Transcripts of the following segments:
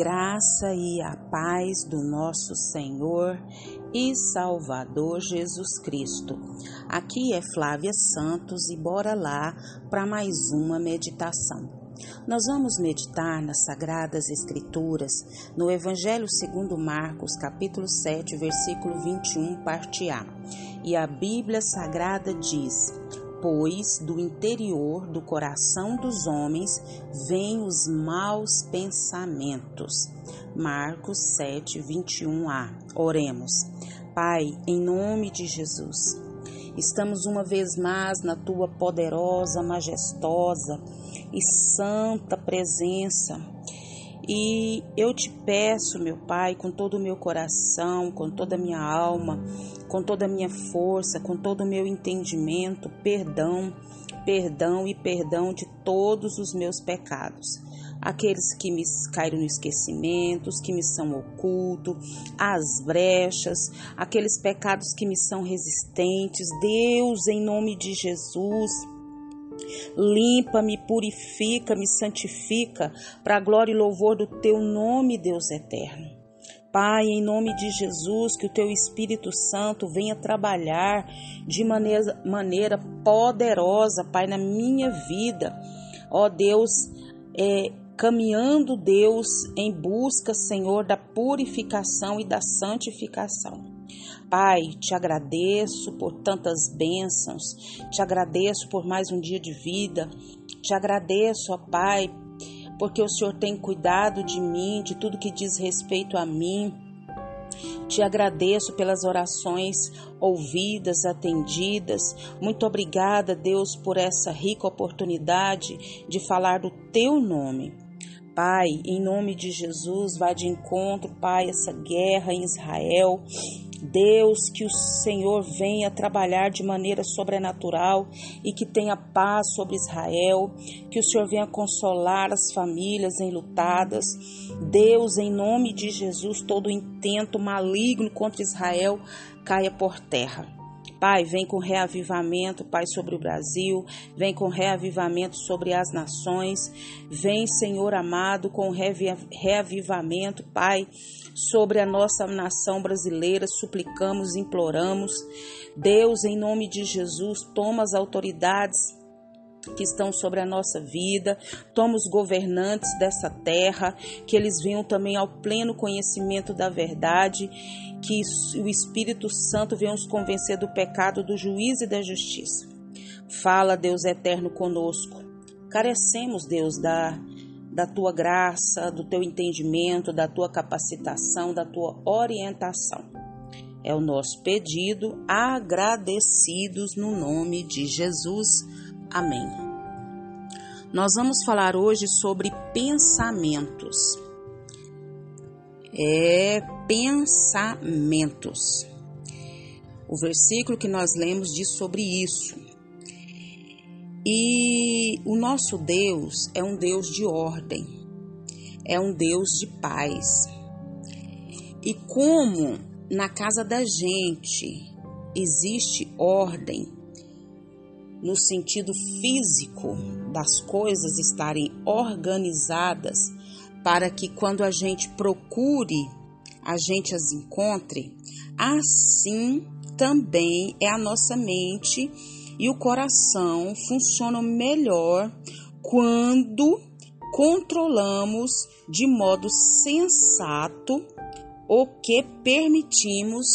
graça e a paz do nosso Senhor e Salvador Jesus Cristo. Aqui é Flávia Santos e bora lá para mais uma meditação. Nós vamos meditar nas Sagradas Escrituras, no Evangelho segundo Marcos, capítulo 7, versículo 21, parte A. E a Bíblia Sagrada diz: pois do interior do coração dos homens vêm os maus pensamentos. Marcos 7, 21a. Oremos. Pai, em nome de Jesus, estamos uma vez mais na tua poderosa, majestosa e santa presença. E eu te peço, meu Pai, com todo o meu coração, com toda a minha alma, com toda a minha força, com todo o meu entendimento, perdão, perdão e perdão de todos os meus pecados. Aqueles que me caíram no esquecimento, os que me são ocultos, as brechas, aqueles pecados que me são resistentes. Deus, em nome de Jesus, Limpa-me, purifica-me, santifica, para a glória e louvor do teu nome, Deus eterno. Pai, em nome de Jesus, que o teu Espírito Santo venha trabalhar de maneira, maneira poderosa, Pai, na minha vida. Ó Deus, é, caminhando, Deus, em busca, Senhor, da purificação e da santificação. Pai, te agradeço por tantas bênçãos, te agradeço por mais um dia de vida, te agradeço, ó Pai, porque o Senhor tem cuidado de mim, de tudo que diz respeito a mim. Te agradeço pelas orações ouvidas, atendidas. Muito obrigada, Deus, por essa rica oportunidade de falar do teu nome. Pai, em nome de Jesus, vá de encontro, Pai, essa guerra em Israel. Deus, que o Senhor venha trabalhar de maneira sobrenatural e que tenha paz sobre Israel, que o Senhor venha consolar as famílias enlutadas. Deus, em nome de Jesus, todo intento maligno contra Israel caia por terra. Pai, vem com reavivamento, Pai, sobre o Brasil, vem com reavivamento sobre as nações, vem, Senhor amado, com reavivamento, Pai, sobre a nossa nação brasileira, suplicamos, imploramos. Deus, em nome de Jesus, toma as autoridades que estão sobre a nossa vida, toma os governantes dessa terra, que eles venham também ao pleno conhecimento da verdade, que o Espírito Santo venha nos convencer do pecado, do juízo e da justiça. Fala, Deus eterno, conosco. Carecemos, Deus, da, da tua graça, do teu entendimento, da tua capacitação, da tua orientação. É o nosso pedido, agradecidos no nome de Jesus. Amém. Nós vamos falar hoje sobre pensamentos. É pensamentos. O versículo que nós lemos diz sobre isso. E o nosso Deus é um Deus de ordem, é um Deus de paz. E como na casa da gente existe ordem, no sentido físico das coisas estarem organizadas para que quando a gente procure, a gente as encontre, assim também é a nossa mente e o coração funcionam melhor quando controlamos de modo sensato o que permitimos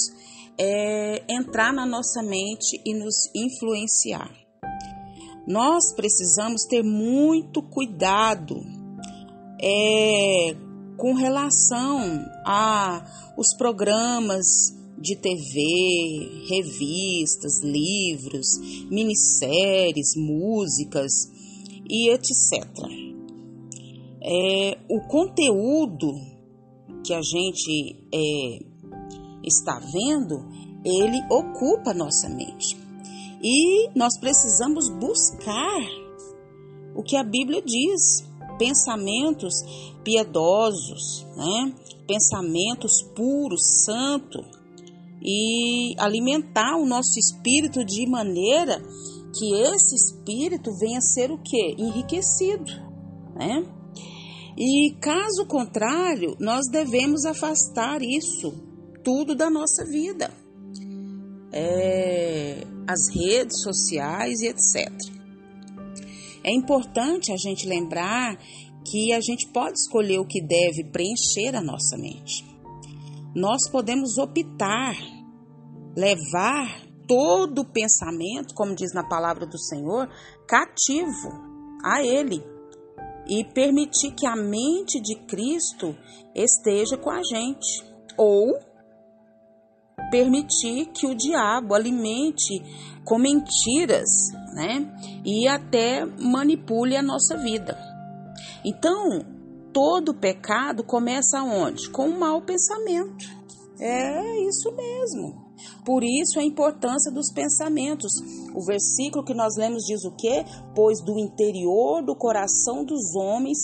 é, entrar na nossa mente e nos influenciar. Nós precisamos ter muito cuidado é, com relação a os programas de TV, revistas, livros, minisséries, músicas e etc. É, o conteúdo que a gente é, está vendo, ele ocupa nossa mente. E nós precisamos buscar o que a Bíblia diz, pensamentos piedosos, né? pensamentos puros, santos, e alimentar o nosso espírito de maneira que esse espírito venha a ser o que? Enriquecido, né? E caso contrário, nós devemos afastar isso tudo da nossa vida. É, as redes sociais e etc. É importante a gente lembrar que a gente pode escolher o que deve preencher a nossa mente. Nós podemos optar, levar todo o pensamento, como diz na palavra do Senhor, cativo a Ele e permitir que a mente de Cristo esteja com a gente, ou permitir que o diabo alimente com mentiras, né? E até manipule a nossa vida. Então, todo pecado começa onde? Com um mau pensamento. É isso mesmo. Por isso a importância dos pensamentos. O versículo que nós lemos diz o quê? Pois do interior do coração dos homens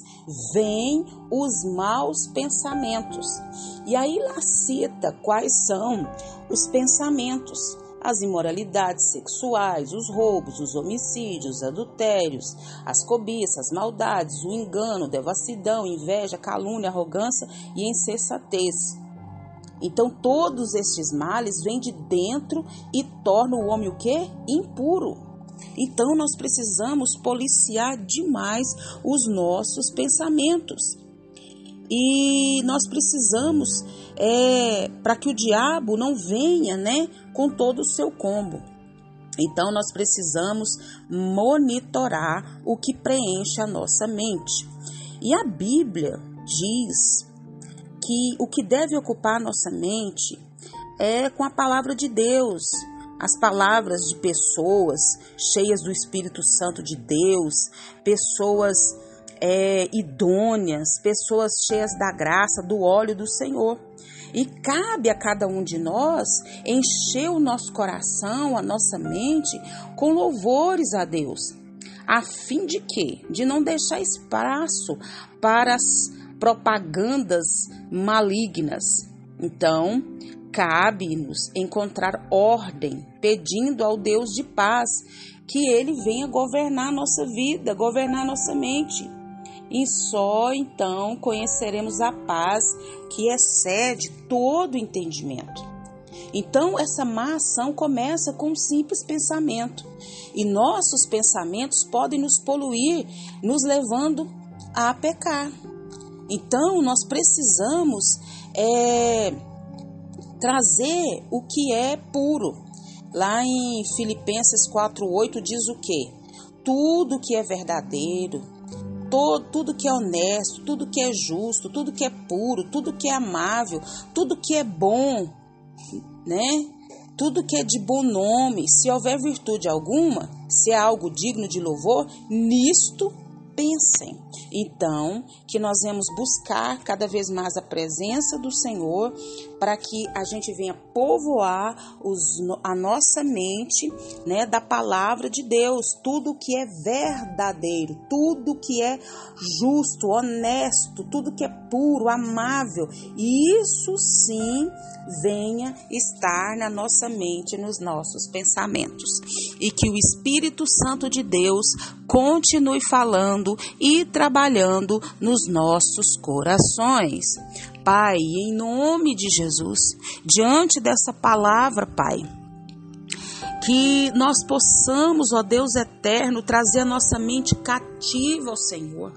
vêm os maus pensamentos. E aí lá cita quais são os pensamentos as imoralidades sexuais, os roubos, os homicídios, os adultérios, as cobiças, as maldades, o engano, devassidão, inveja, calúnia, arrogância e insensatez. Então todos estes males vêm de dentro e tornam o homem o quê? Impuro. Então nós precisamos policiar demais os nossos pensamentos. E nós precisamos, é, para que o diabo não venha né, com todo o seu combo. Então nós precisamos monitorar o que preenche a nossa mente. E a Bíblia diz que o que deve ocupar nossa mente é com a palavra de Deus, as palavras de pessoas cheias do Espírito Santo de Deus, pessoas é, idôneas, pessoas cheias da graça, do óleo do Senhor. E cabe a cada um de nós encher o nosso coração, a nossa mente com louvores a Deus, a fim de quê? De não deixar espaço para as propagandas malignas. Então, cabe-nos encontrar ordem, pedindo ao Deus de paz que ele venha governar a nossa vida, governar a nossa mente. E só então conheceremos a paz que excede todo entendimento. Então, essa má ação começa com um simples pensamento. E nossos pensamentos podem nos poluir, nos levando a pecar. Então, nós precisamos é, trazer o que é puro. Lá em Filipenses 4,8 diz o que? Tudo que é verdadeiro, todo, tudo que é honesto, tudo que é justo, tudo que é puro, tudo que é amável, tudo que é bom, né? Tudo que é de bom nome, se houver virtude alguma, se é algo digno de louvor, nisto pensem. Então, que nós vamos buscar cada vez mais a presença do Senhor para que a gente venha povoar os, a nossa mente né, da palavra de Deus, tudo que é verdadeiro, tudo que é justo, honesto, tudo que é puro, amável, isso sim venha estar na nossa mente, nos nossos pensamentos. E que o Espírito Santo de Deus continue falando e trabalhando nos nossos corações. Pai, em nome de Jesus, diante dessa palavra, Pai, que nós possamos, ó Deus eterno, trazer a nossa mente cativa ao Senhor.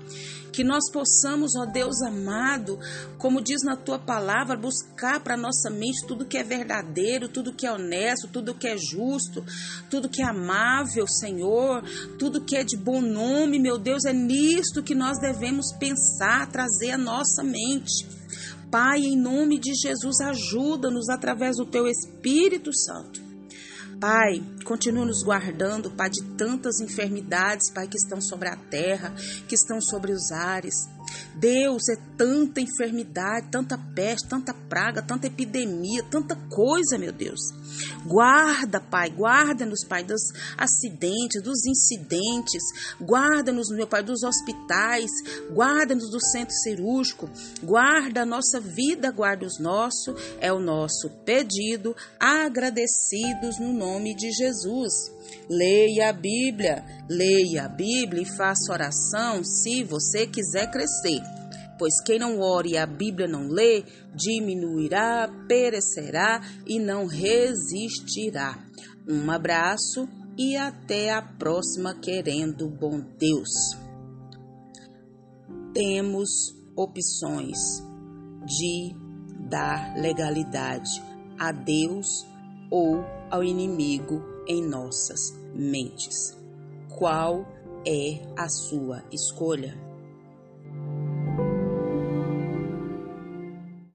Que nós possamos, ó Deus amado, como diz na tua palavra, buscar para nossa mente tudo que é verdadeiro, tudo que é honesto, tudo que é justo, tudo que é amável, Senhor, tudo que é de bom nome, meu Deus, é nisto que nós devemos pensar, trazer a nossa mente. Pai, em nome de Jesus, ajuda-nos através do teu Espírito Santo. Pai, continua nos guardando, Pai, de tantas enfermidades, Pai, que estão sobre a terra, que estão sobre os ares. Deus, é tanta enfermidade, tanta peste, tanta praga, tanta epidemia, tanta coisa, meu Deus. Guarda, Pai, guarda-nos, Pai, dos acidentes, dos incidentes, guarda-nos, meu Pai, dos hospitais, guarda-nos do centro cirúrgico, guarda a nossa vida, guarda os nossos, é o nosso pedido, agradecidos no nome de Jesus. Leia a Bíblia, leia a Bíblia e faça oração se você quiser crescer. Pois quem não ore e a Bíblia não lê, diminuirá, perecerá e não resistirá. Um abraço e até a próxima, querendo bom Deus. Temos opções de dar legalidade a Deus ou ao inimigo em nossas mentes. Qual é a sua escolha?